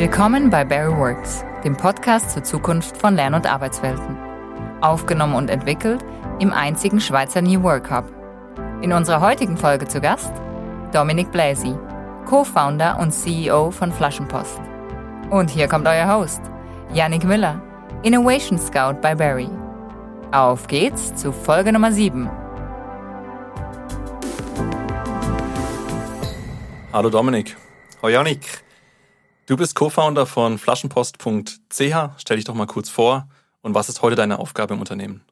Willkommen bei Barry Works, dem Podcast zur Zukunft von Lern- und Arbeitswelten. Aufgenommen und entwickelt im einzigen Schweizer New Work Hub. In unserer heutigen Folge zu Gast Dominik Bläsi, Co-Founder und CEO von Flaschenpost. Und hier kommt euer Host, Yannick Müller, Innovation Scout bei Barry. Auf geht's zu Folge Nummer 7. Hallo Dominik. Hallo Janik. Du bist Co-Founder von flaschenpost.ch. Stell dich doch mal kurz vor und was ist heute deine Aufgabe im Unternehmen?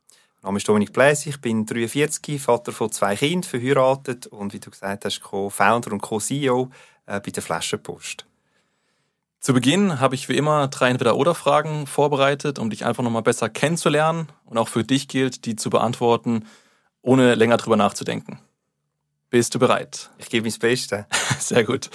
Mein Name ist Dominik Bläs, ich bin 43, Vater von zwei Kindern, verheiratet und wie du gesagt hast, Co-Founder und Co-CEO äh, bei der Flaschenpost. Zu Beginn habe ich wie immer drei Entweder-Oder-Fragen vorbereitet, um dich einfach nochmal besser kennenzulernen und auch für dich gilt, die zu beantworten, ohne länger drüber nachzudenken. Bist du bereit? Ich gebe mein Bestes. Sehr gut.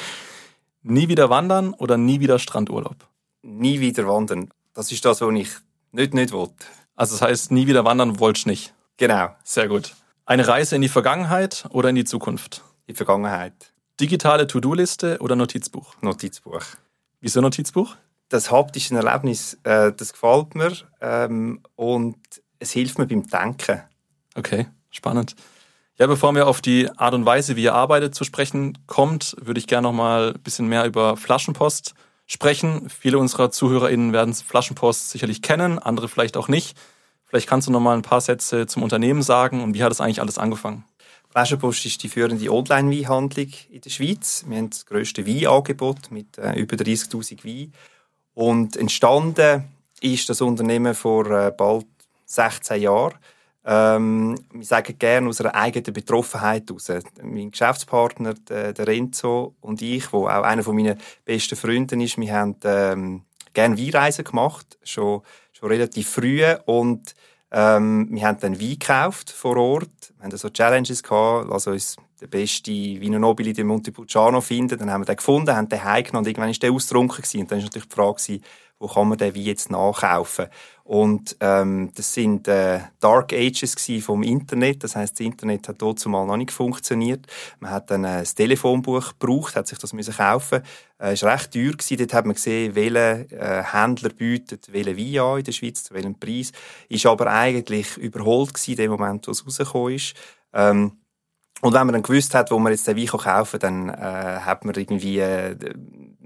Nie wieder wandern oder nie wieder Strandurlaub? Nie wieder wandern. Das ist das, was ich nicht, nicht will. Also das heißt, nie wieder wandern wolltest du nicht? Genau. Sehr gut. Eine Reise in die Vergangenheit oder in die Zukunft? Die Vergangenheit. Digitale To-Do-Liste oder Notizbuch? Notizbuch. Wieso Notizbuch? Das haptische Erlebnis, äh, das gefällt mir ähm, und es hilft mir beim Denken. Okay, spannend. Ja, bevor wir auf die Art und Weise, wie ihr arbeitet, zu sprechen kommt, würde ich gerne noch mal ein bisschen mehr über Flaschenpost sprechen. Viele unserer ZuhörerInnen werden Flaschenpost sicherlich kennen, andere vielleicht auch nicht. Vielleicht kannst du noch mal ein paar Sätze zum Unternehmen sagen und wie hat das eigentlich alles angefangen? Flaschenpost ist die führende Online-Weinhandlung in der Schweiz. Wir haben das grösste Weinangebot mit äh, über 30'000 Weinen. Und entstanden ist das Unternehmen vor äh, bald 16 Jahren ähm, wir sagen gerne aus einer eigenen Betroffenheit heraus. Mein Geschäftspartner, der, der Renzo und ich, wo auch einer von meinen besten Freunden ist, wir haben ähm, gerne Weinreisen gemacht, schon, schon relativ früh und ähm, wir haben dann Wein gekauft vor Ort. Wir haben so Challenges gehabt, also uns der beste Vino Nobili de Montepulciano finden. Dann haben wir den gefunden, haben den heimgenommen und irgendwann war der gewesen. Und dann war natürlich die Frage, wo kann man den Wein jetzt nachkaufen? Und ähm, das sind äh, Dark Ages vom Internet. Das heißt, das Internet hat dort zumal noch nicht funktioniert. Man hat dann äh, das Telefonbuch gebraucht, hat sich das müssen kaufen. Äh, ist recht teuer gewesen. Dort hat man gesehen, welcher äh, Händler bietet welchen Wein an in der Schweiz, zu welchem Preis. Ist aber eigentlich überholt gewesen, in dem Moment, wo es rausgekommen ist. Ähm, und wenn man dann gewusst hat, wo man jetzt den Wein kaufen kann, dann äh, hat man irgendwie äh,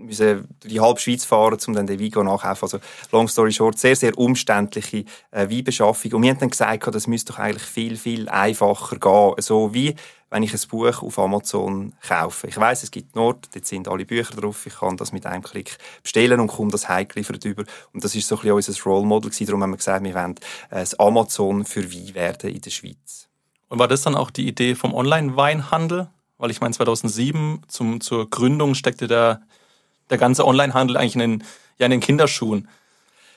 müssen durch die halbe Schweiz fahren, um dann den Wein nachkaufen. Also, long story short, sehr, sehr umständliche äh, Weinbeschaffung. Und wir haben dann gesagt, das müsste doch eigentlich viel, viel einfacher gehen. So wie, wenn ich ein Buch auf Amazon kaufe. Ich weiß, es gibt Nord, dort sind alle Bücher drauf. Ich kann das mit einem Klick bestellen und komme das heimgeliefert über. Und das ist so ein bisschen unser Role Model. Darum haben wir gesagt, wir wollen äh, das Amazon für Wein werden in der Schweiz. Und war das dann auch die Idee vom Online-Weinhandel? Weil ich meine, 2007 zum, zur Gründung steckte der, der ganze Online-Handel eigentlich in den, ja, in den Kinderschuhen.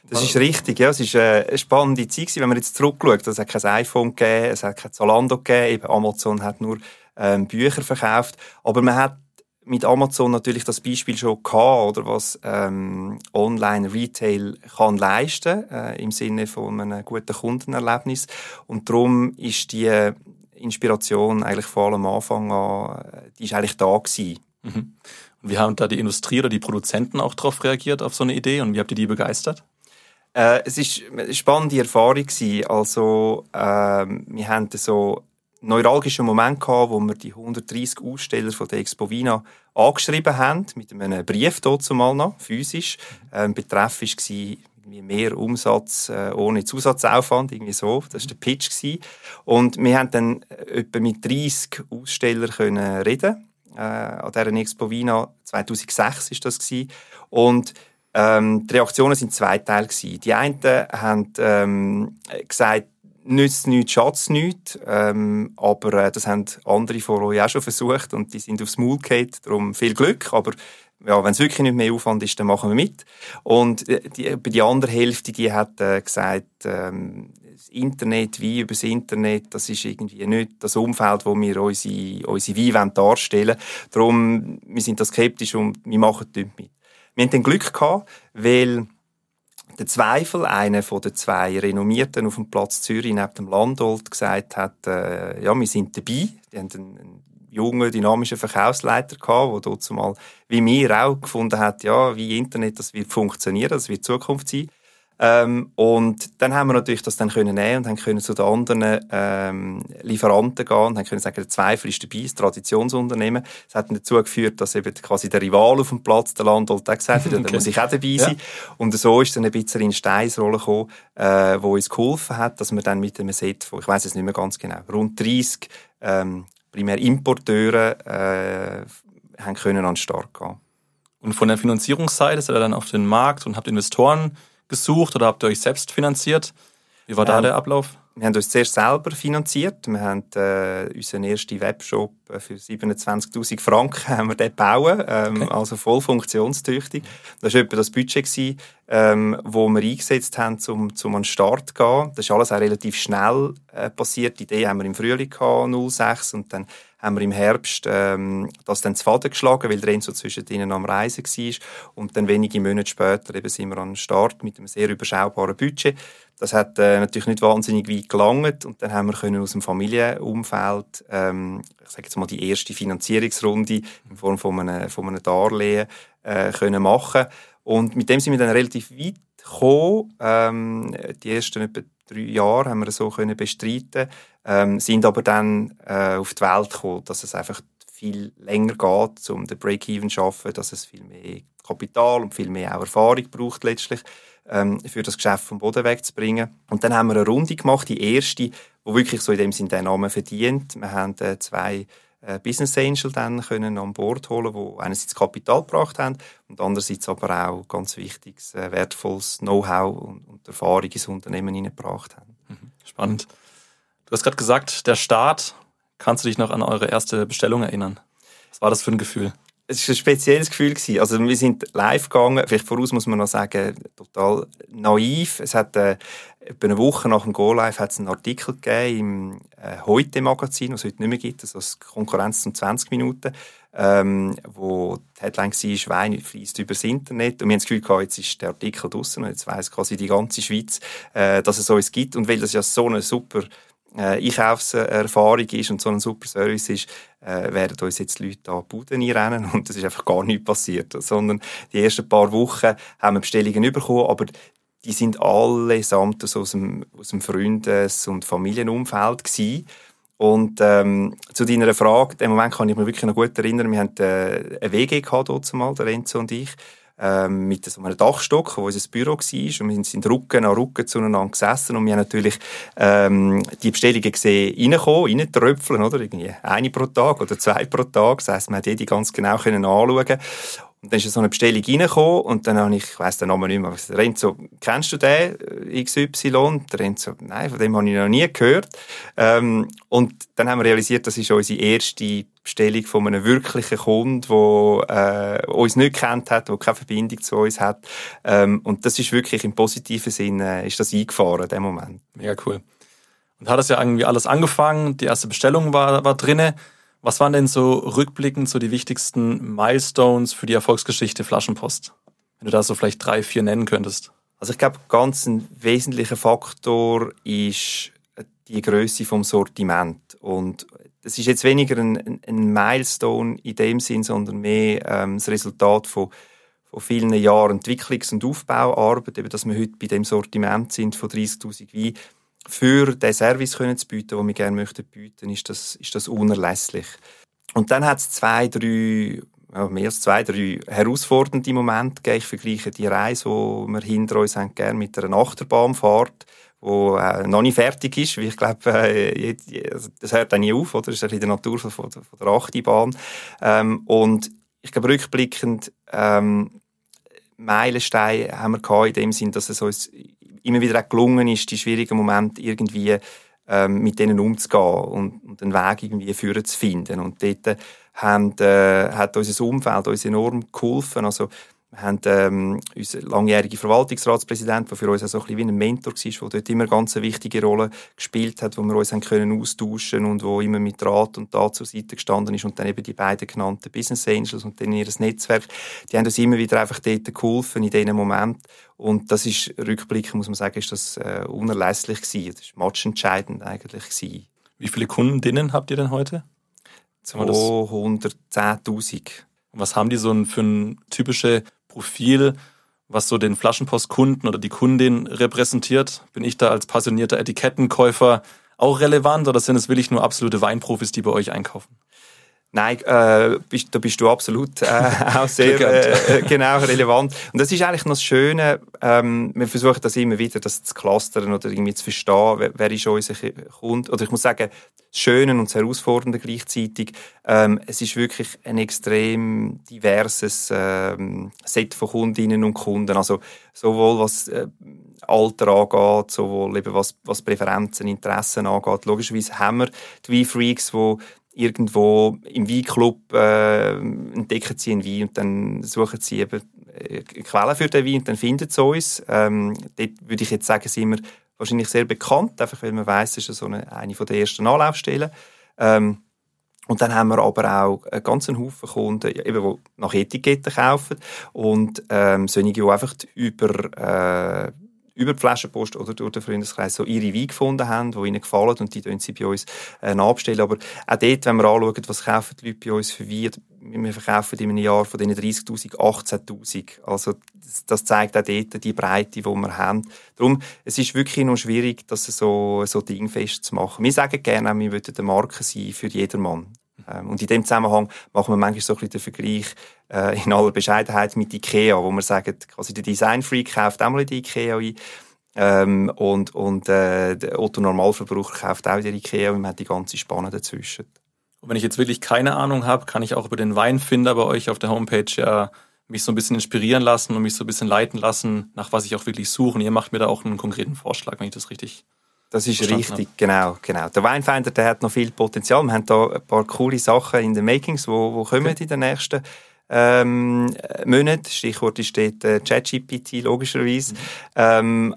Das ist richtig, ja. Es war eine spannende Zeit, wenn man jetzt zurückschaut. Es hat kein iPhone gegeben, es hat kein Zalando gegeben, eben Amazon hat nur ähm, Bücher verkauft. Aber man hat mit Amazon natürlich das Beispiel schon gehabt, oder was ähm, Online-Retail kann leisten äh, im Sinne von einem guten Kundenerlebnis. Und darum ist die Inspiration eigentlich vor allem am Anfang an, äh, die ist eigentlich da gewesen. Mhm. Und wie haben da die Industrie oder die Produzenten auch darauf reagiert, auf so eine Idee? Und wie habt ihr die begeistert? Äh, es ist eine spannende Erfahrung gewesen. Also, äh, wir haben so neuralgischen Moment gehabt, wo wir die 130 Aussteller von der Expo Wiener angeschrieben haben, mit einem Brief dort zumal noch, physisch. Ähm, Betreff war mehr Umsatz äh, ohne Zusatzaufwand, irgendwie so. Das war der Pitch. Gewesen. Und wir haben dann äh, etwa mit 30 Ausstellern können reden äh, an dieser Expo Wiener. 2006 ist das gewesen. Und ähm, die Reaktionen sind zweiteilig gewesen. Die einen haben ähm, gesagt, nützt nichts, schatz nichts. Ähm, aber äh, das haben andere vor euch auch schon versucht und die sind aufs Maul gefallen. Darum viel Glück. Aber ja, wenn es wirklich nicht mehr Aufwand ist, dann machen wir mit. Und äh, die, die, andere Hälfte, die hat äh, gesagt, ähm, Internet, wie über das Internet, das ist irgendwie nicht das Umfeld, wo wir unsere, unsere Wein darstellen wollen. Darum, wir sind da skeptisch und wir machen dort mit. Wir dann Glück gehabt, weil der Zweifel, einer von den zwei Renommierten auf dem Platz Zürich neben dem Landolt, gesagt hat, äh, ja, wir sind dabei. Die haben einen, jungen, dynamischen Verkaufsleiter gehabt, der dort mal, wie mir auch gefunden hat, ja, wie Internet, das wird funktionieren, das wird Zukunft sein. Ähm, und dann haben wir natürlich das dann können nehmen und haben können zu den anderen ähm, Lieferanten gehen und haben können sagen, der Zweifel ist dabei, das Traditionsunternehmen. Das hat dann dazu geführt, dass eben quasi der Rival auf dem Platz, der Landolt, auch gesagt hat, okay. da muss ich auch dabei sein. Ja. Und so ist dann ein bisschen in Steinsrolle gekommen, äh, wo uns geholfen hat, dass wir dann mit einem Set von, ich weiß es nicht mehr ganz genau, rund 30 ähm, primär Importeure äh, haben können an den Start gehen. Und von der Finanzierungsseite seid ihr dann auf den Markt und habt Investoren gesucht oder habt ihr euch selbst finanziert? Wie war da ähm, der Ablauf? Wir haben uns zuerst selber finanziert. Wir haben äh, unseren ersten Webshop äh, für 27.000 Franken haben wir den bauen, ähm, okay. also voll funktionstüchtig. Das war etwa das Budget, gewesen, ähm, wo wir eingesetzt haben, um zum an den Start zu gehen. Das ist alles auch relativ schnell äh, passiert. Die Idee haben wir im Frühling gehabt, 06, und dann haben wir im Herbst ähm, das dann zu Faden geschlagen, weil der Enzo zwischen ihnen am Reisen war. Und dann wenige Monate später eben sind wir den Start mit einem sehr überschaubaren Budget. Das hat äh, natürlich nicht wahnsinnig weit gelangt und dann haben wir können aus dem Familienumfeld, ähm, ich sage jetzt mal die erste Finanzierungsrunde in Form von einem, von einem Darlehen äh, können machen. Und mit dem sind wir dann relativ weit gekommen. Ähm, die ersten etwa drei Jahre haben wir so können bestreiten, ähm, sind aber dann äh, auf die Welt gekommen, dass es einfach viel länger geht, um den Break-Even zu schaffen, dass es viel mehr Kapital und viel mehr auch Erfahrung braucht letztlich, ähm, für das Geschäft vom Boden wegzubringen. Und dann haben wir eine Runde gemacht, die erste, wo wirklich so in dem Sinn den Namen verdient. Wir haben äh, zwei äh, Business Angel dann können an Bord holen, wo einerseits Kapital gebracht haben und andererseits aber auch ganz wichtiges, äh, wertvolles Know-how und, und, Erfahrung ins Unternehmen hineingebracht haben. Mhm. Spannend. Du hast gerade gesagt, der Start. Kannst du dich noch an eure erste Bestellung erinnern? Was war das für ein Gefühl? es war ein spezielles Gefühl. Also wir sind live gegangen, vielleicht voraus muss man noch sagen, total naiv. Es hat äh, eine Woche nach dem Go-Live einen Artikel gegeben im äh, Heute-Magazin, was es heute nicht mehr gibt, also als Konkurrenz zum 20 Minuten, ähm, wo die Headline war, Schwein fließt übers Internet. Und wir haben das Gefühl gehabt, jetzt ist der Artikel draussen und jetzt weiss quasi die ganze Schweiz, äh, dass es uns gibt. Und weil das ja so eine super äh, Einkaufserfahrung ist und so ein super Service ist, äh, werden uns jetzt Leute da Buden einrennen und das ist einfach gar nicht passiert. Sondern die ersten paar Wochen haben wir Bestellungen bekommen, aber die sind allesamt aus dem, aus dem Freundes- und Familienumfeld gewesen. Und ähm, zu deiner Frage, den Moment kann ich mich wirklich noch gut erinnern, wir hatten äh, eine WG gehabt, mal, der Renzo und ich ähm, mit so einem Dachstock, wo unser Büro war. Und wir sind Rücken an Rücken zueinander gesessen und wir haben natürlich ähm, die Bestellungen gesehen, reinkommen, reintröpfeln, oder? Irgendwie eine pro Tag oder zwei pro Tag. Das heisst, man hat die ganz genau können anschauen und dann ist so eine Bestellung reingekommen und dann habe ich, ich weiss den Namen nicht mehr, gesagt, Renzo, kennst du den, äh, XY? Der Renzo, nein, von dem habe ich noch nie gehört. Ähm, und dann haben wir realisiert, das ist unsere erste Bestellung von einem wirklichen Kunden, der äh, uns nicht kennt hat, der keine Verbindung zu uns hat. Ähm, und das ist wirklich im positiven Sinne, äh, ist das eingefahren, in dem Moment. Mega cool. Und hat das ja irgendwie alles angefangen, die erste Bestellung war, war drinne. Was waren denn so rückblickend so die wichtigsten Milestones für die Erfolgsgeschichte Flaschenpost? Wenn du da so vielleicht drei, vier nennen könntest. Also ich glaube, ganz ein wesentlicher Faktor ist die Größe vom Sortiment. Und das ist jetzt weniger ein, ein Milestone in dem Sinn, sondern mehr ähm, das Resultat von, von vielen Jahren Entwicklungs- und Aufbauarbeit, eben, dass wir heute bei dem Sortiment sind von 30'000 Wein für den Service können zu bieten, den wir gerne möchten bieten, ist das, ist das unerlässlich. Und dann hat es zwei, drei, mehr als zwei, drei herausfordernde Momente gegeben. Ich vergleiche die Reise, die wir hinter uns haben, gerne mit einer Achterbahnfahrt, die äh, noch nicht fertig ist, weil ich glaube, äh, also, das hört dann nie auf, oder? Das ist in der Natur von, von der Achterbahn. Ähm, und ich glaube, rückblickend, ähm, Meilensteine haben wir gehabt, in dem Sinn, dass es uns immer wieder auch gelungen ist, die schwierigen Momente irgendwie ähm, mit denen umzugehen und, und einen Weg irgendwie führen zu finden. Und dort haben, äh, hat unser Umfeld uns enorm geholfen. Also, wir haben ähm, unseren langjährigen Verwaltungsratspräsident, der für uns auch so ein bisschen wie ein Mentor war, der dort immer ganz eine wichtige Rolle gespielt hat, wo wir uns haben können austauschen und wo immer mit Rat und Tat zur Seite gestanden ist und dann eben die beiden genannten Business Angels und dann ihr Netzwerk, die haben uns immer wieder einfach dort geholfen in diesem Moment und das ist, rückblickend muss man sagen, ist das äh, unerlässlich gewesen. Das ist matchentscheidend eigentlich gewesen. Wie viele Kundinnen habt ihr denn heute? 210.000. Was haben die so für ein typisches Profil, was so den Flaschenpostkunden oder die Kundin repräsentiert? Bin ich da als passionierter Etikettenkäufer auch relevant oder sind es wirklich nur absolute Weinprofis, die bei euch einkaufen? Nein, äh, bist, da bist du absolut äh, auch sehr äh, genau relevant. Und das ist eigentlich noch das Schöne, ähm, wir versuchen das immer wieder, das zu clustern oder irgendwie zu verstehen, wer, wer ist unser Kunde. Oder ich muss sagen, das Schöne und das Herausfordernde gleichzeitig, ähm, es ist wirklich ein extrem diverses ähm, Set von Kundinnen und Kunden. Also sowohl was äh, Alter angeht, sowohl eben was, was Präferenzen, Interessen angeht. Logischerweise haben wir die V-Freaks, die irgendwo im Weinclub äh, entdecken sie einen Wein und dann suchen sie eben äh, Quellen für den Wein und dann finden sie uns. Ähm, dort würde ich jetzt sagen, sind wir wahrscheinlich sehr bekannt, einfach weil man weiß, es ist so eine, eine der ersten Anlaufstellen. Ähm, und dann haben wir aber auch einen ganzen Haufen Kunden, eben, die nach Etiketten kaufen und ähm, solche, die einfach über äh, über die Flaschenpost oder durch den Freundeskreis so ihre Weine gefunden haben, die ihnen gefallen und die sie bei uns äh, nachbestellen. Aber auch dort, wenn wir anschauen, was kaufen die Leute bei uns für Weine, wir verkaufen in einem Jahr von diesen 30'000 18'000. Also das, das, zeigt auch dort die Breite, die wir haben. Darum, es ist wirklich noch schwierig, das so, so dingfest zu machen. Wir sagen gerne, wir würden eine Marke sein für jedermann. Ähm, und in dem Zusammenhang machen wir manchmal so ein bisschen den Vergleich äh, in aller Bescheidenheit mit Ikea, wo wir sagen, quasi der Design-Freak kauft auch mal in die Ikea ein. Ähm, und und äh, der Otto-Normalverbraucher kauft auch die Ikea und man hat die ganze Spanne dazwischen. Und wenn ich jetzt wirklich keine Ahnung habe, kann ich auch über den Weinfinder bei euch auf der Homepage ja mich so ein bisschen inspirieren lassen und mich so ein bisschen leiten lassen, nach was ich auch wirklich suche. Und ihr macht mir da auch einen konkreten Vorschlag, wenn ich das richtig das ist richtig, habe. genau, genau. Der Weinfinder, der hat noch viel Potenzial. Wir haben da ein paar coole Sachen in den Makings, wo, wo kommen okay. in den nächsten ähm, Monaten. Stichwort ist dort äh, ChatGPT, logischerweise. Mhm. Ähm,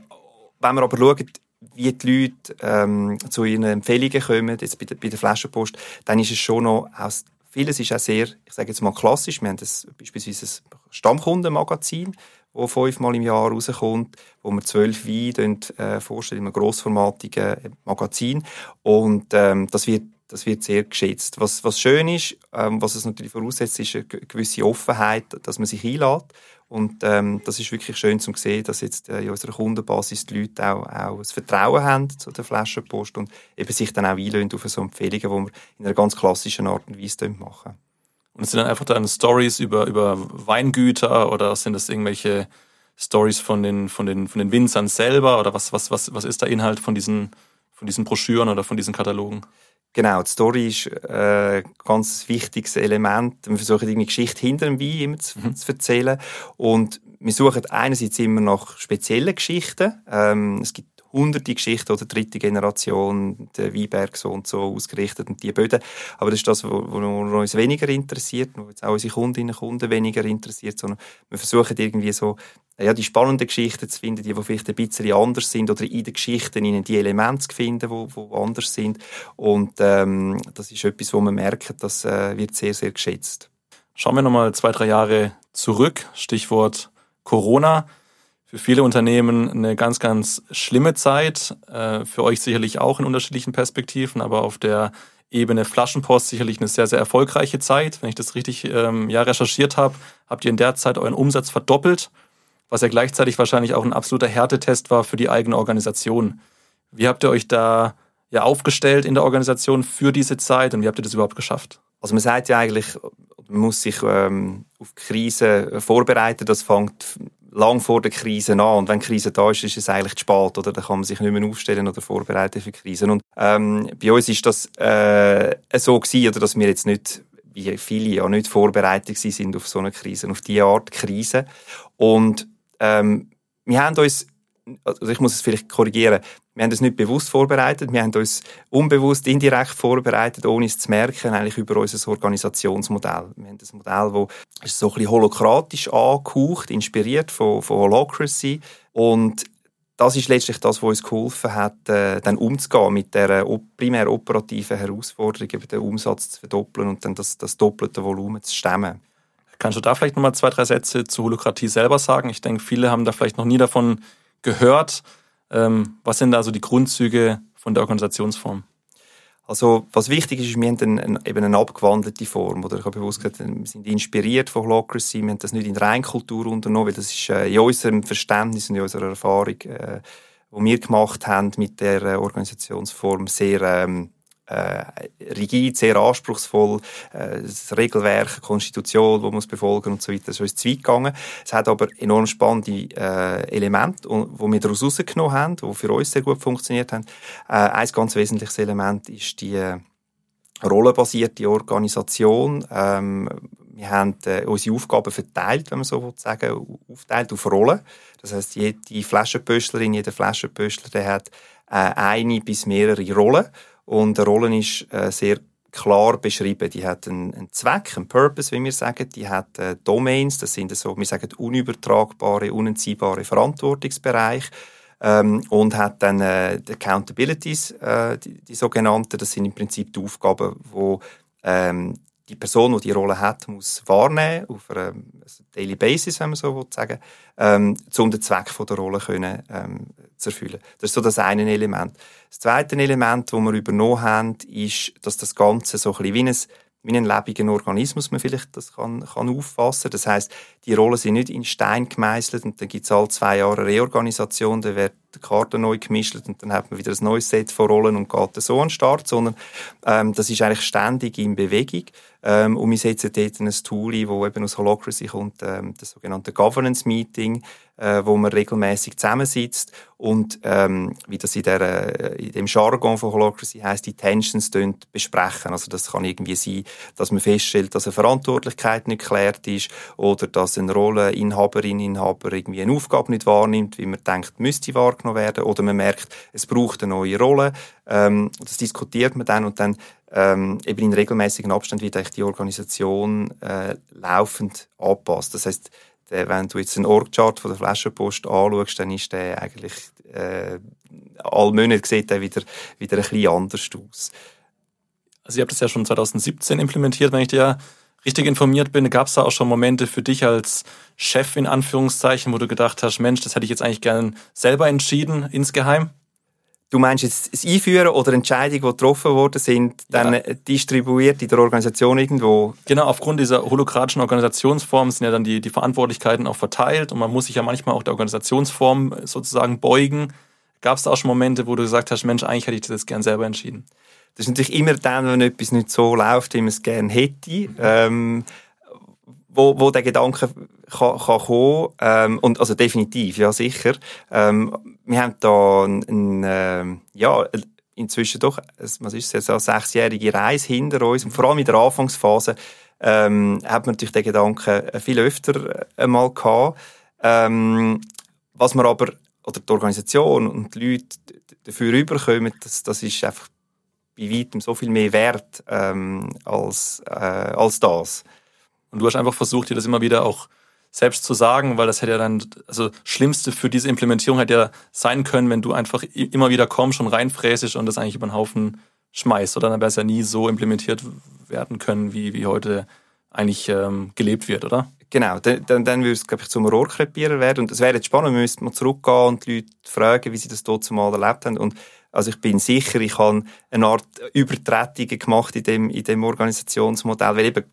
wenn wir aber schauen, wie die Leute ähm, zu ihren Empfehlungen kommen, jetzt bei der, bei der Flaschenpost, dann ist es schon noch aus Vieles ist auch sehr, ich sage jetzt mal klassisch. Wir haben das, beispielsweise ein Stammkundenmagazin, wo fünfmal im Jahr rauskommt, wo wir zwölf Weine äh, vorstellen in einem grossformatigen Magazin. Und ähm, das wird das wird sehr geschätzt. Was, was schön ist, ähm, was es natürlich voraussetzt, ist eine gewisse Offenheit, dass man sich einlädt. Und ähm, das ist wirklich schön zu sehen, dass jetzt äh, in unserer Kundenbasis die Leute auch, auch das Vertrauen haben zu der Flaschenpost und eben sich dann auch einlösen auf so Empfehlungen, die wir in einer ganz klassischen Art und Weise machen. Und sind dann einfach dann Stories über, über Weingüter oder sind das irgendwelche Stories von den, von den, von den Winzern selber oder was, was, was, was ist der Inhalt von diesen, von diesen Broschüren oder von diesen Katalogen? Genau, die Story ist äh, ein ganz wichtiges Element. Wir versuchen irgendwie Geschichte hinter dem Wein immer zu, mhm. zu erzählen und wir suchen einerseits immer nach speziellen Geschichten. Ähm, es gibt hunderte Geschichten oder dritte Generation, der Weinberg so und so ausgerichtet und die Böden. Aber das ist das, was uns weniger interessiert, was jetzt auch unsere Kundinnen und Kunden weniger interessiert, sondern wir versuchen irgendwie so ja, die spannenden Geschichten zu finden, die, die vielleicht ein bisschen anders sind oder in den Geschichten ihnen die Elemente zu finden, die, die anders sind. Und ähm, das ist etwas, wo man merkt, das äh, wird sehr, sehr geschätzt. Schauen wir nochmal zwei, drei Jahre zurück. Stichwort Corona für viele Unternehmen eine ganz, ganz schlimme Zeit. Äh, für euch sicherlich auch in unterschiedlichen Perspektiven, aber auf der Ebene Flaschenpost sicherlich eine sehr, sehr erfolgreiche Zeit. Wenn ich das richtig ähm, ja, recherchiert habe, habt ihr in der Zeit euren Umsatz verdoppelt, was ja gleichzeitig wahrscheinlich auch ein absoluter Härtetest war für die eigene Organisation. Wie habt ihr euch da ja aufgestellt in der Organisation für diese Zeit und wie habt ihr das überhaupt geschafft? Also man sagt ja eigentlich, man muss sich ähm, auf Krisen vorbereiten. Das fängt lang vor der Krise an. Und wenn die Krise da ist, ist es eigentlich zu spät. Oder dann kann man sich nicht mehr aufstellen oder vorbereiten für Krisen. Und ähm, bei uns ist das äh, so gewesen, oder dass wir jetzt nicht wie viele ja nicht vorbereitet sind auf so eine Krise, auf diese Art Krise. Und ähm, wir haben uns also ich muss es vielleicht korrigieren, wir haben das nicht bewusst vorbereitet, wir haben uns unbewusst, indirekt vorbereitet, ohne es zu merken, eigentlich über unser Organisationsmodell. Wir haben das Modell, das so ein bisschen holokratisch angehaucht, inspiriert von, von Holocracy und das ist letztlich das, was uns geholfen hat, äh, dann umzugehen mit der primär operativen Herausforderung, den Umsatz zu verdoppeln und dann das, das doppelte Volumen zu stemmen. Kannst du da vielleicht nochmal zwei, drei Sätze zur Holokratie selber sagen? Ich denke, viele haben da vielleicht noch nie davon gehört. Ähm, was sind also die Grundzüge von der Organisationsform? Also, was wichtig ist, wir haben eine, eben eine abgewandelte Form. Oder ich habe bewusst gesagt, wir sind inspiriert von Holacracy. Wir haben das nicht in Reinkultur unternommen, weil das ist äh, in unserem Verständnis und in unserer Erfahrung, äh, die wir gemacht haben mit der äh, Organisationsform, sehr ähm, äh, rigid, sehr anspruchsvoll, äh, das Regelwerk, Konstitution, die muss befolgen und so weiter, das ist uns zu weit gegangen. Es hat aber enorm spannende äh, Elemente, die wir daraus rausgenommen haben, die für uns sehr gut funktioniert haben. Äh, ein ganz wesentliches Element ist die äh, rollenbasierte Organisation. Ähm, wir haben äh, unsere Aufgaben verteilt, wenn man so sagen aufteilt auf Rollen. Das heißt, jede Flaschenpöstlerin, jeder Flaschenpöstler, der hat äh, eine bis mehrere Rollen. Und eine Rolle ist äh, sehr klar beschrieben. Die hat einen, einen, Zweck, einen Purpose, wie wir sagen. Die hat äh, Domains, das sind so, wir sagen, unübertragbare, unentziehbare Verantwortungsbereiche. Ähm, und hat dann äh, die Accountabilities, äh, die, die sogenannten, das sind im Prinzip die Aufgaben, wo ähm, die Person, die die Rolle hat, muss wahrnehmen auf einer also Daily Basis, wenn man so will sagen, ähm, um den Zweck der Rolle können, ähm, zu erfüllen. Das ist so das eine Element. Das zweite Element, das wir übernommen haben, ist, dass das Ganze so ein wie ein wie ein lebendiger Organismus man vielleicht das kann, kann auffassen. Das heißt, die Rollen sind nicht in Stein gemeißelt und dann gibt es alle zwei Jahre Reorganisation, dann wird die Karte neu gemischt und dann hat man wieder ein neues Set von Rollen und geht so an den Start, sondern ähm, das ist eigentlich ständig in Bewegung ähm, und wir setzen dort ein Tool ein, das eben aus Holacracy kommt, ähm, das sogenannte Governance Meeting, äh, wo man regelmäßig zusammensitzt und ähm, wie das in, der, äh, in dem Jargon von Holacracy heißt, die Tensions besprechen. Also das kann irgendwie sein, dass man feststellt, dass eine Verantwortlichkeit nicht geklärt ist oder dass eine Rolleninhaberin, Inhaber irgendwie eine Aufgabe nicht wahrnimmt, wie man denkt, müsste wahrgenommen werden oder man merkt, es braucht eine neue Rolle. Ähm, das diskutiert man dann und dann ähm, eben in regelmäßigen Abstand wird eigentlich die Organisation äh, laufend angepasst. Das heißt, der, wenn du jetzt einen Org-Chart von der Flaschenpost anschaust, dann ist der eigentlich äh, alle Monate sieht der wieder, wieder ein bisschen anders aus. Also ihr habt das ja schon 2017 implementiert, wenn ich dir richtig informiert bin. Gab es da auch schon Momente für dich als Chef in Anführungszeichen, wo du gedacht hast, Mensch, das hätte ich jetzt eigentlich gern selber entschieden insgeheim? Du meinst jetzt das Einführen oder Entscheidungen, die getroffen worden sind, dann ja. distribuiert in der Organisation irgendwo? Genau, aufgrund dieser holokratischen Organisationsform sind ja dann die, die Verantwortlichkeiten auch verteilt und man muss sich ja manchmal auch der Organisationsform sozusagen beugen. Gab es da auch schon Momente, wo du gesagt hast, Mensch, eigentlich hätte ich das jetzt gern selber entschieden? Das ist natürlich immer dann, wenn etwas nicht so läuft, wie man es gerne hätte. Ähm, wo, wo der Gedanke kann, kann kommen, ähm, und, also definitiv, ja, sicher. Ähm, wir haben da ein, ein ähm, ja, inzwischen doch, was ist es jetzt, eine sechsjährige Reise hinter uns, und vor allem in der Anfangsphase, ähm, hat man natürlich den Gedanken viel öfter einmal gehabt. Ähm, was man aber, oder die Organisation und die Leute dafür überkommen, das, das ist einfach bei weitem so viel mehr wert ähm, als, äh, als das. Und du hast einfach versucht, dir das immer wieder auch selbst zu sagen, weil das hätte ja dann, also Schlimmste für diese Implementierung hätte ja sein können, wenn du einfach immer wieder kommst und reinfräsest und das eigentlich über den Haufen schmeißt. Oder dann wäre es ja nie so implementiert werden können, wie, wie heute eigentlich ähm, gelebt wird, oder? Genau, dann, dann, dann würde es, glaube ich, zum Rohrkrepierer werden. Und es wäre jetzt spannend, wir müssten mal zurückgehen und die Leute fragen, wie sie das dort mal erlebt haben. Und also ich bin sicher, ich habe eine Art Übertretungen gemacht in dem, in dem Organisationsmodell, weil eben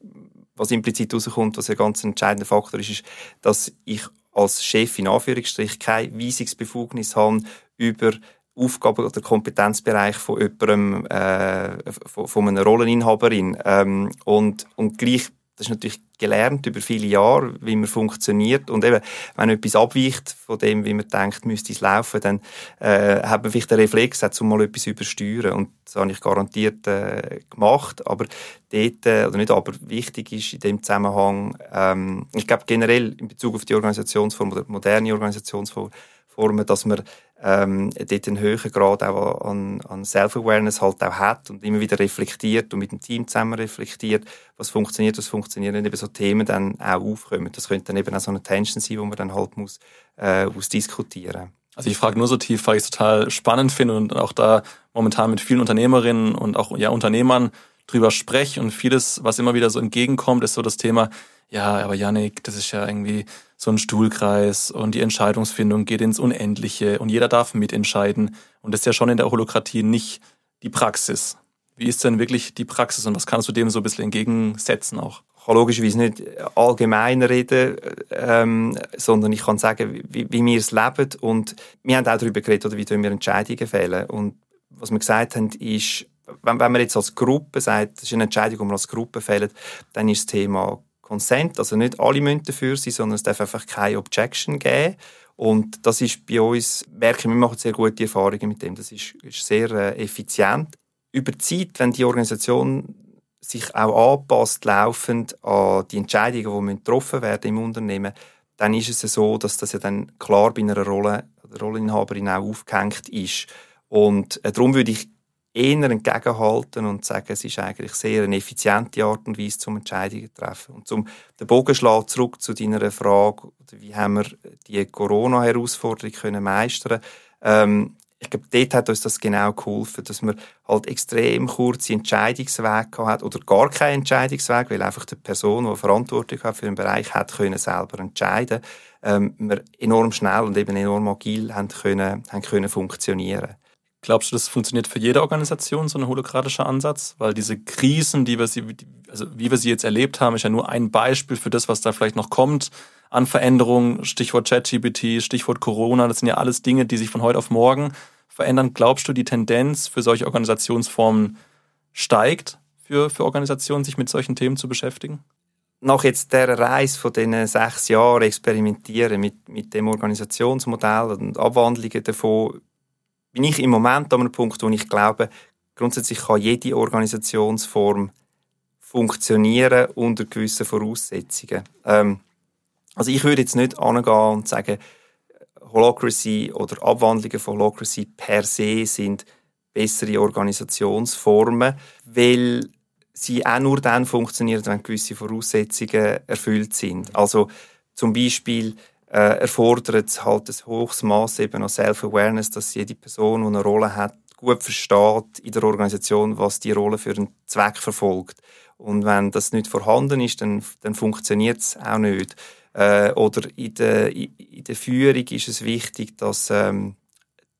was implizit rauskommt, was ein ganz entscheidender Faktor ist, ist, dass ich als Chef in Anführungsstrich keine Weisungsbefugnis habe über Aufgaben oder Kompetenzbereich von jemandem, äh, von, von einer Rolleninhaberin. Ähm, und, und gleich das ist natürlich gelernt über viele Jahre, wie man funktioniert. Und eben, wenn etwas abweicht von dem, wie man denkt, müsste es laufen, dann äh, hat man vielleicht den Reflex, um mal etwas übersteuern. Und das habe ich garantiert äh, gemacht. Aber dort, äh, oder nicht aber, wichtig ist in dem Zusammenhang, ähm, ich glaube generell in Bezug auf die Organisationsform oder moderne Organisationsform, Formen, dass man ähm, dort einen höheren Grad auch an, an Self-Awareness halt auch hat und immer wieder reflektiert und mit dem Team zusammen reflektiert, was funktioniert, was funktioniert und eben so Themen dann auch aufkommen. Das könnte dann eben auch so eine Tension sein, wo man dann halt muss äh, ausdiskutieren. Also ich frage nur so tief, weil ich es total spannend finde und auch da momentan mit vielen Unternehmerinnen und auch ja Unternehmern drüber spreche und vieles, was immer wieder so entgegenkommt, ist so das Thema, ja, aber Janik, das ist ja irgendwie so ein Stuhlkreis und die Entscheidungsfindung geht ins Unendliche und jeder darf mitentscheiden. Und das ist ja schon in der Holokratie nicht die Praxis. Wie ist denn wirklich die Praxis und was kannst du dem so ein bisschen entgegensetzen auch? Ich kann logischerweise nicht allgemein reden, ähm, sondern ich kann sagen, wie, wie wir es leben. Und wir haben auch darüber geredet, oder wie wir Entscheidungen fällen. Und was wir gesagt haben, ist, wenn, wenn man jetzt als Gruppe sagt, das ist eine Entscheidung, die wir als Gruppe fällen, dann ist das Thema Consent, also nicht alle müssen dafür sein, sondern es darf einfach keine Objection geben. Und das ist bei uns, merke wir machen sehr gute Erfahrungen mit dem. Das ist, ist sehr äh, effizient. Über die Zeit, wenn die Organisation sich auch anpasst, laufend an die Entscheidungen, die getroffen werden im Unternehmen, dann ist es so, dass das ja dann klar bei einer Rolle, Rolleninhaberin auch aufgehängt ist. Und äh, darum würde ich eher entgegenhalten und sagen, es ist eigentlich sehr eine effiziente Art und Weise, zum Entscheidungen zu treffen. Und zum den Bogen zurück zu deiner Frage, wie haben wir die Corona-Herausforderung können meistern ähm, ich glaube, dort hat uns das genau geholfen, dass man halt extrem kurze Entscheidungswege hat oder gar keinen Entscheidungsweg, weil einfach die Person, die Verantwortung hat für den Bereich hat, können selber entscheiden. Ähm, wir enorm schnell und eben enorm agil haben können, haben können funktionieren. Glaubst du, das funktioniert für jede Organisation, so ein holokratischer Ansatz? Weil diese Krisen, die wir sie, also wie wir sie jetzt erlebt haben, ist ja nur ein Beispiel für das, was da vielleicht noch kommt an Veränderungen. Stichwort ChatGPT, Stichwort Corona, das sind ja alles Dinge, die sich von heute auf morgen verändern. Glaubst du, die Tendenz für solche Organisationsformen steigt, für, für Organisationen, sich mit solchen Themen zu beschäftigen? nach jetzt der Reise von diesen sechs Jahren experimentieren mit, mit dem Organisationsmodell und Abwandlungen davon, bin ich im Moment an einem Punkt, wo ich glaube, grundsätzlich kann jede Organisationsform funktionieren unter gewissen Voraussetzungen. Ähm, also ich würde jetzt nicht angehen und sagen, Holacracy oder Abwandlungen von Holacracy per se sind bessere Organisationsformen, weil sie auch nur dann funktionieren, wenn gewisse Voraussetzungen erfüllt sind. Also zum Beispiel erfordert es halt ein hohes Maß eben an Self-Awareness, dass jede Person, die eine Rolle hat, gut versteht in der Organisation, was die Rolle für einen Zweck verfolgt. Und wenn das nicht vorhanden ist, dann, dann funktioniert es auch nicht. Äh, oder in der, in der Führung ist es wichtig, dass, ähm,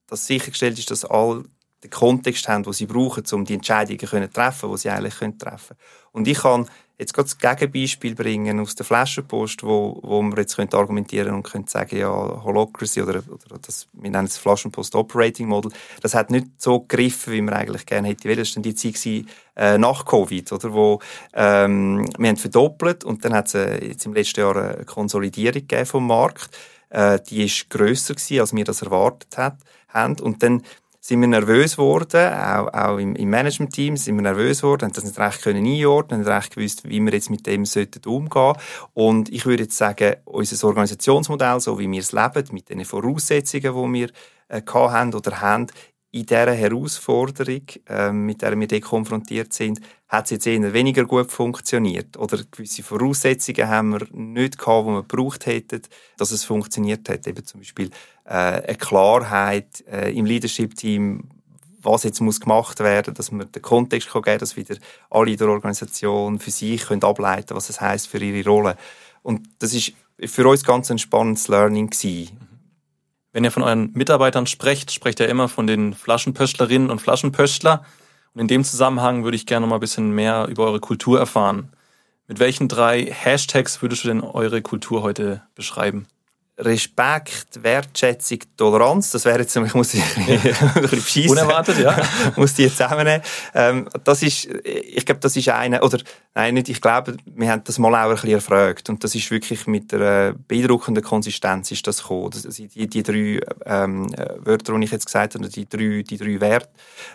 dass sichergestellt ist, dass alle den Kontext haben, den sie brauchen, um die Entscheidungen zu treffen, die sie eigentlich treffen können. Und ich kann jetzt gerade das Gegenbeispiel bringen aus der Flaschenpost, wo, wo man jetzt könnte argumentieren und könnte sagen, ja, Holocracy oder, oder das, wir nennen es Flaschenpost Operating Model, das hat nicht so gegriffen, wie man eigentlich gerne hätte. Das war die Zeit äh, nach Covid, oder, wo ähm, wir haben verdoppelt und dann hat es äh, jetzt im letzten Jahr eine Konsolidierung gegeben vom Markt. Äh, die ist grösser gewesen, als wir das erwartet hat, haben. Und dann sind wir nervös geworden, auch, auch im, im Management-Team sind wir nervös geworden, haben das nicht recht können einordnen, nicht recht gewusst, wie wir jetzt mit dem sollten umgehen. Und ich würde jetzt sagen, unser Organisationsmodell, so wie wir es leben, mit den Voraussetzungen, die wir äh, haben oder haben, in dieser Herausforderung, äh, mit der wir dort konfrontiert sind, hat es jetzt eher weniger gut funktioniert. Oder gewisse Voraussetzungen haben wir nicht gehabt, die wir gebraucht hätten, dass es funktioniert hat. Eben zum Beispiel eine Klarheit äh, im Leadership-Team, was jetzt muss gemacht werden, dass man den Kontext kann geben, dass wieder alle in der Organisation für sich können ableiten, was es heißt für ihre Rolle. Und das ist für uns ganz ein spannendes Learning gewesen. Wenn ihr von euren Mitarbeitern sprecht, sprecht ihr immer von den Flaschenpöstlerinnen und Flaschenpöstler. Und in dem Zusammenhang würde ich gerne noch mal ein bisschen mehr über eure Kultur erfahren. Mit welchen drei Hashtags würdest du denn eure Kultur heute beschreiben? Respekt, Wertschätzung, Toleranz. Das wäre jetzt, ich muss ich ein bisschen Unerwartet, ja. muss die jetzt zusammennehmen. Ähm, das ist, ich glaube, das ist eine, oder, nein, nicht, ich glaube, wir haben das mal auch ein bisschen erfragt. Und das ist wirklich mit der beeindruckenden Konsistenz ist das gekommen. Das, also die, die drei, ähm, Wörter, die ich jetzt gesagt habe, die drei, die drei Werte.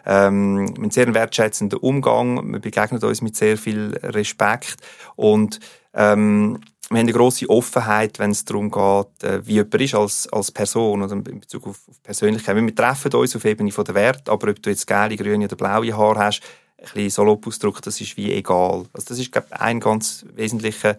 Ähm, mit sehr wertschätzenden Umgang. Wir begegnen uns mit sehr viel Respekt. Und, ähm, wir haben eine grosse Offenheit, wenn es darum geht, äh, wie jemand ist als, als Person oder in Bezug auf, auf Persönlichkeit. Wir treffen uns auf Ebene der Werte, aber ob du jetzt gelbe, grüne oder blaue Haare hast, ein bisschen Salopp-Ausdruck, das ist wie egal. Also das ist, glaube ich, ein ganz wesentlicher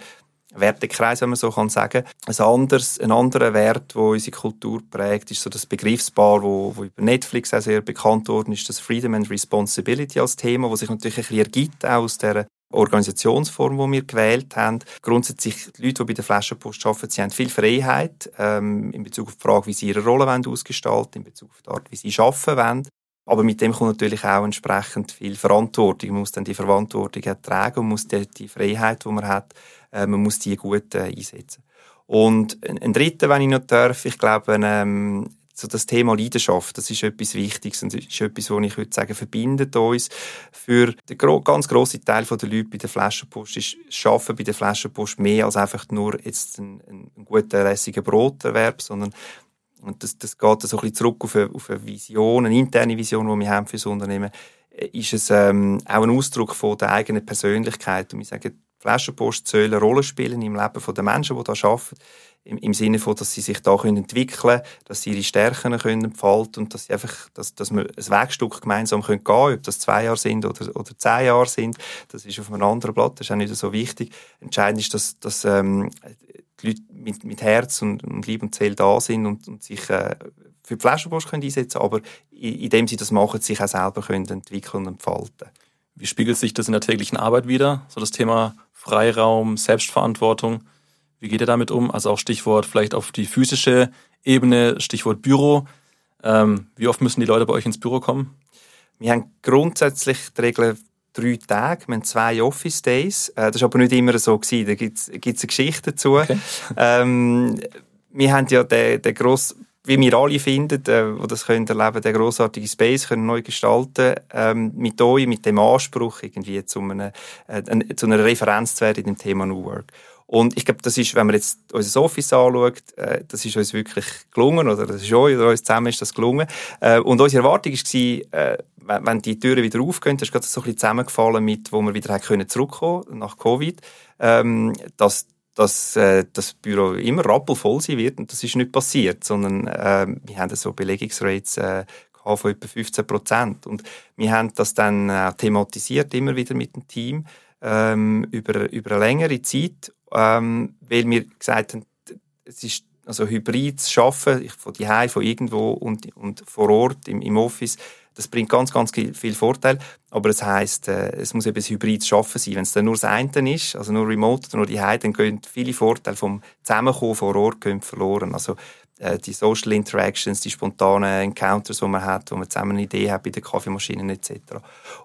Wertekreis, wenn man so kann sagen. Ein, anderes, ein anderer Wert, der unsere Kultur prägt, ist so das Begriffspaar, wo, wo über Netflix auch sehr bekannt worden ist, das Freedom and Responsibility als Thema, das sich natürlich ein bisschen ergibt aus der Organisationsform, die wir gewählt haben. Grundsätzlich, die Leute, die bei der Flaschenpost arbeiten, sie haben viel Freiheit ähm, in Bezug auf die Frage, wie sie ihre Rolle ausgestalten in Bezug auf die Art, wie sie arbeiten wollen. Aber mit dem kommt natürlich auch entsprechend viel Verantwortung. Man muss dann die Verantwortung tragen und muss die, die Freiheit, die man hat, äh, man muss die gut äh, einsetzen. Und ein, ein dritter, wenn ich noch darf, ich glaube, ähm, so das Thema Leidenschaft, das ist etwas Wichtiges und ist etwas, was ich würde sagen, verbindet uns. Für den gro ganz grossen Teil der Leute bei der Flaschenpost ist Schaffen bei der Flaschenpost mehr als einfach nur jetzt ein, ein, guter, lässiger Broterwerb, sondern und das, das geht so ein bisschen zurück auf eine, auf eine Vision, eine interne Vision, die wir haben für das Unternehmen, ist es ähm, auch ein Ausdruck von der eigenen Persönlichkeit. Und wir sagen, Flaschenpost soll eine Rolle spielen im Leben der Menschen, die da arbeiten im, im Sinne von, dass sie sich da können entwickeln können, dass sie ihre Stärken können entfalten und dass sie einfach, dass, dass wir ein Wegstück gemeinsam können gehen ob das zwei Jahre sind oder, oder zehn Jahre sind, das ist auf einem anderen Blatt, das ist auch nicht so wichtig. Entscheidend ist, dass, dass ähm, die Leute mit, mit Herz und, und Liebe und Seele da sind und, und sich äh, für die Flaschenpost können einsetzen aber indem sie das machen, sich auch selber können entwickeln und entfalten. Wie spiegelt sich das in der täglichen Arbeit wieder? So das Thema Freiraum, Selbstverantwortung. Wie geht ihr damit um? Also auch Stichwort vielleicht auf die physische Ebene, Stichwort Büro. Ähm, wie oft müssen die Leute bei euch ins Büro kommen? Wir haben grundsätzlich die Regel drei Tage, wir haben zwei Office Days. Äh, das war aber nicht immer so. Gewesen. Da gibt es eine Geschichte dazu. Okay. Ähm, wir haben ja den, den grossen wie wir alle finden, äh, das können erleben, den grossartigen Space können neu gestalten, ähm, mit euch, mit dem Anspruch irgendwie zu, einem, äh, zu einer Referenz zu werden in dem Thema New Work. Und ich glaube, das ist, wenn man jetzt unser Office anschaut, äh, das ist uns wirklich gelungen, oder das ist euch oder uns zusammen ist das gelungen. Äh, und unsere Erwartung war, äh, wenn die Türen wieder aufgehen, das ist gerade so ein bisschen zusammengefallen mit, wo wir wieder können zurückkommen nach Covid, ähm, dass dass äh, das Büro immer rappelvoll sein wird und das ist nicht passiert, sondern äh, wir haben so Belegungsrates äh, von etwa 15 Prozent und wir haben das dann äh, thematisiert immer wieder mit dem Team ähm, über, über eine längere Zeit, ähm, weil wir gesagt haben, es ist also hybrid zu arbeiten, von die von irgendwo und, und vor Ort im, im Office, das bringt ganz, ganz viel Vorteil. Aber es heisst, äh, es muss eben ein hybrides Schaffen sein. Wenn es dann nur das eine ist, also nur remote oder nur die dann gehen viele Vorteile vom Zusammenkommen vor Ort verloren. Also äh, die Social Interactions, die spontanen Encounters, die man hat, wo man zusammen eine Idee hat bei den Kaffeemaschinen etc.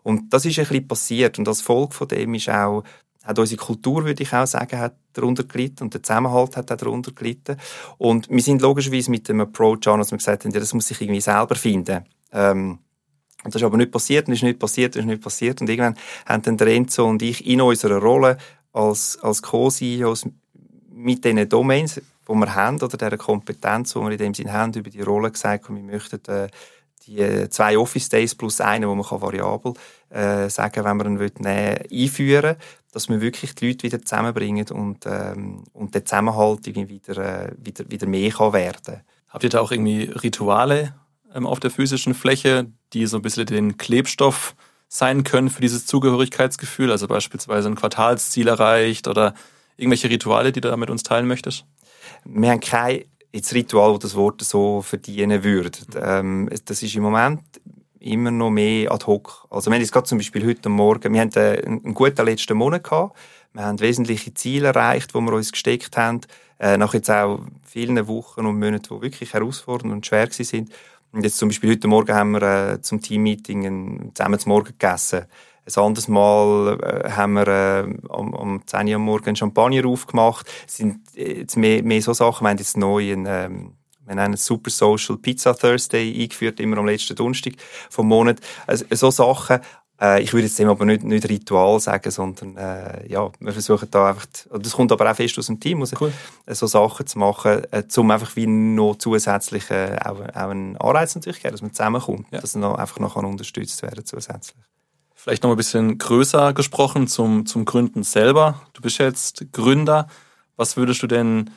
Und das ist ein bisschen passiert und als Folge von dem ist auch hat unsere Kultur, würde ich auch sagen, hat darunter gelitten und der Zusammenhalt hat auch darunter gelitten. Und wir sind logischerweise mit dem Approach an, dass wir gesagt haben, das muss sich irgendwie selber finden. Ähm, und das ist aber nicht passiert, und ist nicht passiert, und ist nicht passiert. Und irgendwann haben dann der Enzo und ich in unserer Rolle als, als Co-CEOs mit diesen Domains, die wir haben, oder dieser Kompetenz, die wir in dem Sinn haben, über die Rolle gesagt, wir möchten äh, die äh, zwei Office Days plus einen, wo man variabel äh, sagen, wenn man ihn will, nehmen, einführen, dass wir wirklich die Leute wieder zusammenbringen und ähm, und der Zusammenhalt wieder äh, wieder wieder mehr kann werden. Habt ihr da auch irgendwie Rituale ähm, auf der physischen Fläche, die so ein bisschen den Klebstoff sein können für dieses Zugehörigkeitsgefühl, also beispielsweise ein Quartalsziel erreicht oder irgendwelche Rituale, die du da mit uns teilen möchtest? Wir haben kein jetzt Ritual, das das Wort so verdienen würde. Ähm, das ist im Moment immer noch mehr ad hoc. Also wir haben jetzt gerade zum Beispiel heute Morgen, wir haben einen guten letzten Monat gehabt, wir haben wesentliche Ziele erreicht, die wir uns gesteckt haben, äh, nach jetzt auch vielen Wochen und Monaten, die wirklich herausfordernd und schwer sind. Und jetzt zum Beispiel heute Morgen haben wir äh, zum Teammeeting zusammen zum Morgen gegessen. Ein anderes Mal äh, haben wir äh, um, um 10 Uhr am Morgen Champagner aufgemacht. Es sind jetzt mehr, mehr so Sachen. Wir haben jetzt neu ein, ähm, wir haben einen Super Social Pizza Thursday eingeführt, immer am letzten Donnerstag vom Monat. Also, so Sachen. Äh, ich würde jetzt dem aber nicht, nicht Ritual sagen, sondern äh, ja, wir versuchen da einfach, das kommt aber auch fest aus dem Team, also, cool. so Sachen zu machen, äh, um einfach wie noch zusätzlich äh, auch, auch einen Anreiz natürlich geben, dass man zusammenkommt, ja. dass noch einfach noch unterstützt werden zusätzlich. Vielleicht noch ein bisschen größer gesprochen zum, zum Gründen selber. Du bist jetzt Gründer. Was würdest du denn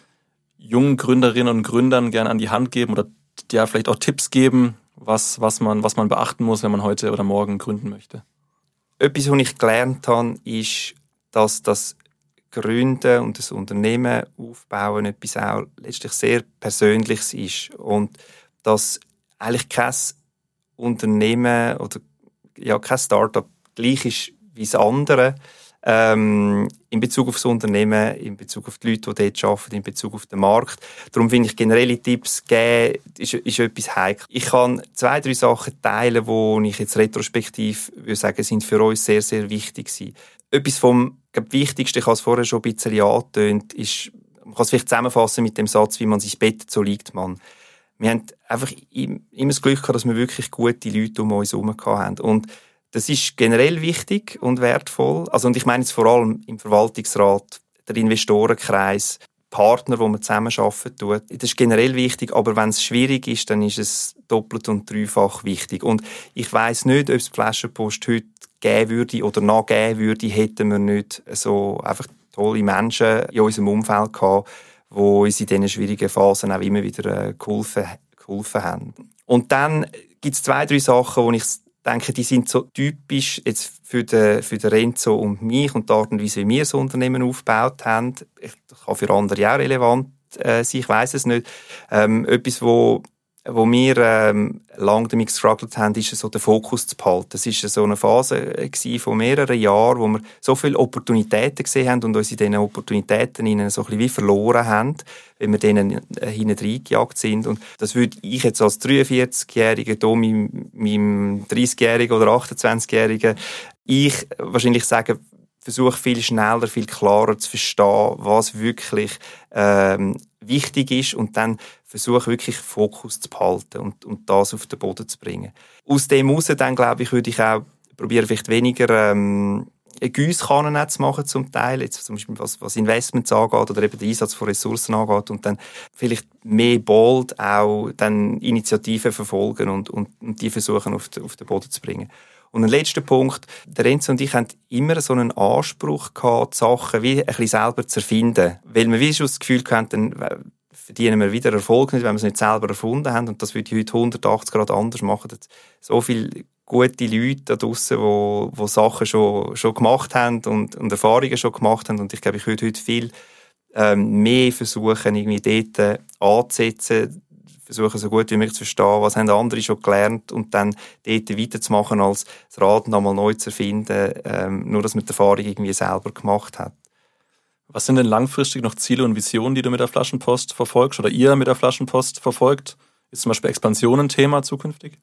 jungen Gründerinnen und Gründern gerne an die Hand geben oder ja, vielleicht auch Tipps geben, was, was, man, was man beachten muss, wenn man heute oder morgen gründen möchte? Etwas, was ich gelernt habe, ist, dass das Gründen und das Unternehmen aufbauen etwas auch letztlich sehr Persönliches ist und dass eigentlich kein Unternehmen oder ja, kein Startup gleich ist wie das andere. Ähm, in Bezug auf das Unternehmen, in Bezug auf die Leute, die dort arbeiten, in Bezug auf den Markt. Darum finde ich, generelle Tipps geben, ist, ist etwas heikel. Ich kann zwei, drei Sachen teilen, die ich jetzt retrospektiv würde sagen, sind für uns sehr, sehr wichtig sind. Etwas vom glaub, Wichtigsten, ich habe es vorher schon ein bisschen angetönt, ist, man kann es vielleicht zusammenfassen mit dem Satz, wie man sich Bett, so liegt man. Wir haben einfach immer das Glück gehabt, dass wir wirklich gute Leute um uns herum haben. Und das ist generell wichtig und wertvoll. Also, und ich meine jetzt vor allem im Verwaltungsrat, der Investorenkreis, Partner, wo man zusammenarbeiten tut. Das ist generell wichtig, aber wenn es schwierig ist, dann ist es doppelt und dreifach wichtig. Und ich weiß nicht, ob es die Flaschenpost heute geben würde oder noch geben würde, hätten wir nicht so einfach tolle Menschen in unserem Umfeld gehabt, die uns in diesen schwierigen Phasen auch immer wieder äh, geholfen, geholfen haben. Und dann gibt es zwei, drei Sachen, wo ich denke, die sind so typisch jetzt für den, für den Renzo und mich und die Art und Weise, wie wir das Unternehmen aufgebaut haben. Das kann für andere auch relevant äh, sein, ich weiß es nicht. Ähm, etwas, wo wo wir ähm, lange damit gestruggelt haben, ist so den Fokus zu behalten. Das ist so eine Phase äh, von mehreren Jahren, wo wir so viele Opportunitäten gesehen haben und uns in diesen Opportunitäten ihnen so ein bisschen wie verloren haben, wenn wir denen äh, hinten reingejagt sind. Und das würde ich jetzt als 43-Jähriger, hier meinem, meinem 30-Jährigen oder 28-Jährigen, ich wahrscheinlich sagen, versuche viel schneller, viel klarer zu verstehen, was wirklich ähm, wichtig ist und dann versuche wirklich Fokus zu behalten und, und das auf den Boden zu bringen. Aus dem heraus dann, glaube ich, würde ich auch probieren, vielleicht weniger ähm, Giesskannen zu machen zum Teil, jetzt zum Beispiel was, was Investments angeht oder eben den Einsatz von Ressourcen angeht und dann vielleicht mehr bold auch dann Initiativen verfolgen und, und, und die versuchen auf, auf den Boden zu bringen. Und ein letzter Punkt. Der Renzo und ich haben immer so einen Anspruch gehabt, Sachen wie ein bisschen selber zu erfinden. Weil wir wie schon das Gefühl hatten, dann verdienen wir wieder Erfolg nicht, wenn wir es nicht selber erfunden haben. Und das würde ich heute 180 Grad anders machen. So viele gute Leute da draussen, die, die Sachen schon, schon gemacht haben und, und Erfahrungen schon gemacht haben. Und ich glaube, ich würde heute viel ähm, mehr versuchen, irgendwie dort äh, anzusetzen, versuchen so gut wie möglich zu verstehen, was haben andere schon gelernt und dann dort weiterzumachen, als das Rad nochmal neu zu erfinden, ähm, nur dass man die Erfahrung irgendwie selber gemacht hat. Was sind denn langfristig noch Ziele und Visionen, die du mit der Flaschenpost verfolgst oder ihr mit der Flaschenpost verfolgt? Ist zum Beispiel Expansion ein Thema zukünftig?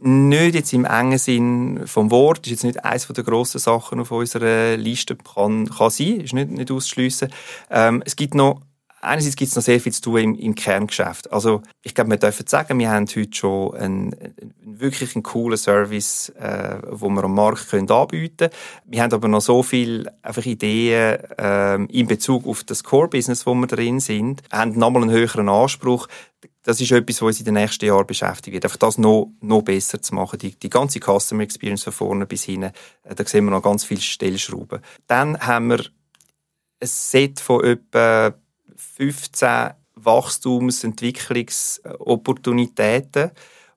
Nicht jetzt im engen Sinn vom Wort, ist jetzt nicht eines der grossen Sachen auf unserer Liste, kann, kann sein, ist nicht, nicht auszuschliessen. Ähm, es gibt noch Einerseits gibt es noch sehr viel zu tun im, im Kerngeschäft. Also ich glaube, wir dürfen sagen, wir haben heute schon einen, wirklich einen coolen Service, äh, wo wir am Markt können anbieten. Wir haben aber noch so viele einfach Ideen äh, in Bezug auf das Core-Business, wo wir drin sind, haben nochmal einen höheren Anspruch. Das ist etwas, was uns in den nächsten Jahren beschäftigt wird. Einfach das noch, noch besser zu machen. Die, die ganze Customer Experience von vorne bis hinten, äh, da sehen wir noch ganz viele Stellschrauben. Dann haben wir ein Set von etwa 15 Wachstumsentwicklungsopportunitäten,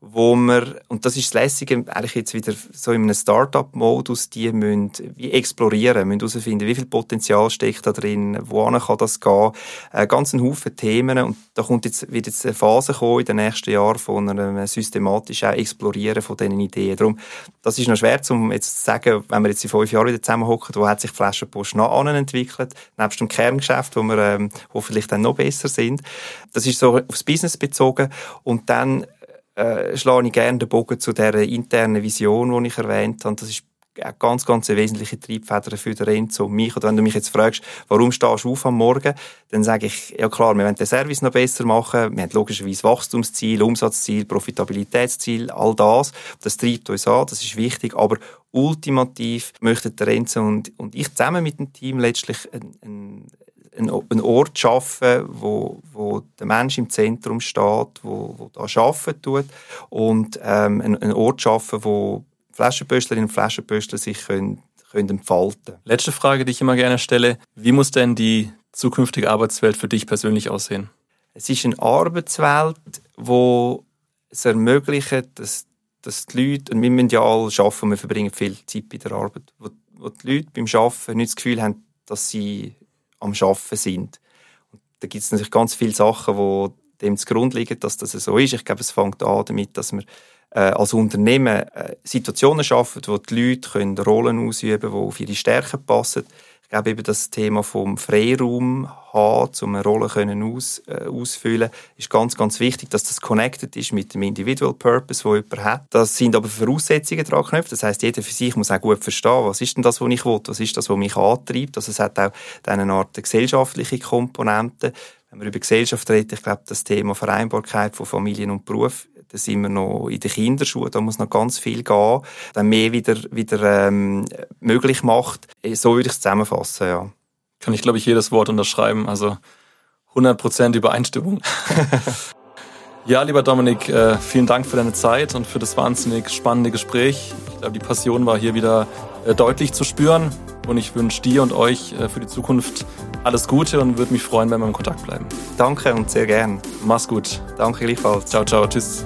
wo wir, und das ist das Lässige, eigentlich jetzt wieder so in einem Start-up-Modus, die müssen wie explorieren, müssen herausfinden, wie viel Potenzial steckt da drin, wohin kann das gehen, äh, ganz ein Haufen Themen und da kommt jetzt, wird jetzt eine Phase kommen in den nächsten Jahren von einem systematischen Explorieren von diesen Ideen. Darum, das ist noch schwer, um jetzt zu sagen, wenn wir jetzt in fünf Jahren wieder zusammenhocken, wo hat sich Flaschenpost noch entwickelt, nebst dem Kerngeschäft, wo wir ähm, hoffentlich dann noch besser sind. Das ist so aufs Business bezogen und dann äh, schlage ich gerne den Bogen zu der internen Vision, die ich erwähnt habe. Das ist eine ganz, ganz wesentliche Triebfeder für den Renzo und mich. Und wenn du mich jetzt fragst, warum stehst du auf am Morgen, dann sage ich, ja klar, wir wollen den Service noch besser machen. Wir haben logischerweise Wachstumsziel, Umsatzziel, Profitabilitätsziel, all das. Das treibt uns an, das ist wichtig. Aber ultimativ möchten der Renzo und, und ich zusammen mit dem Team letztlich ein, ein, einen Ort schaffen, wo, wo der Mensch im Zentrum steht, wo, wo da arbeiten tut und ähm, einen Ort schaffen, wo Flaschenpöstlerinnen und Flaschenpöstler sich können, können entfalten Letzte Frage, die ich immer gerne stelle. Wie muss denn die zukünftige Arbeitswelt für dich persönlich aussehen? Es ist eine Arbeitswelt, wo es ermöglicht, dass, dass die Leute, und wir müssen ja alle arbeiten, wir verbringen viel Zeit bei der Arbeit, wo, wo die Leute beim Arbeiten nicht das Gefühl haben, dass sie am Arbeiten sind. Und da gibt es natürlich ganz viele Sachen, die dem zugrunde liegen, dass das so ist. Ich glaube, es fängt an damit, dass man äh, als Unternehmen äh, Situationen schaffen, wo die Leute können Rollen ausüben können, die auf ihre Stärken passen. Glaube eben das Thema vom Freiraum haben, um eine Rolle können aus, äh, ausfüllen, ist ganz, ganz wichtig, dass das connected ist mit dem Individual Purpose, den jemand hat. Das sind aber Voraussetzungen dran geknüpft. Das heißt, jeder für sich muss auch gut verstehen, was ist denn das, was ich will, was ist das, was mich antreibt. Also es hat auch eine Art gesellschaftliche Komponente. Wenn wir über Gesellschaft reden, ich glaube, das Thema Vereinbarkeit von Familien und Beruf da sind wir noch in den Kinderschuhen, da muss noch ganz viel gehen, dann mehr wieder, wieder ähm, möglich macht. So würde ich es zusammenfassen, ja. Kann ich, glaube ich, jedes Wort unterschreiben, also 100% Übereinstimmung. ja, lieber Dominik, äh, vielen Dank für deine Zeit und für das wahnsinnig spannende Gespräch. Ich glaube, die Passion war hier wieder äh, deutlich zu spüren und ich wünsche dir und euch äh, für die Zukunft alles Gute und würde mich freuen, wenn wir im Kontakt bleiben. Danke und sehr gern. Mach's gut. Danke gleichfalls. Ciao, ciao. Tschüss.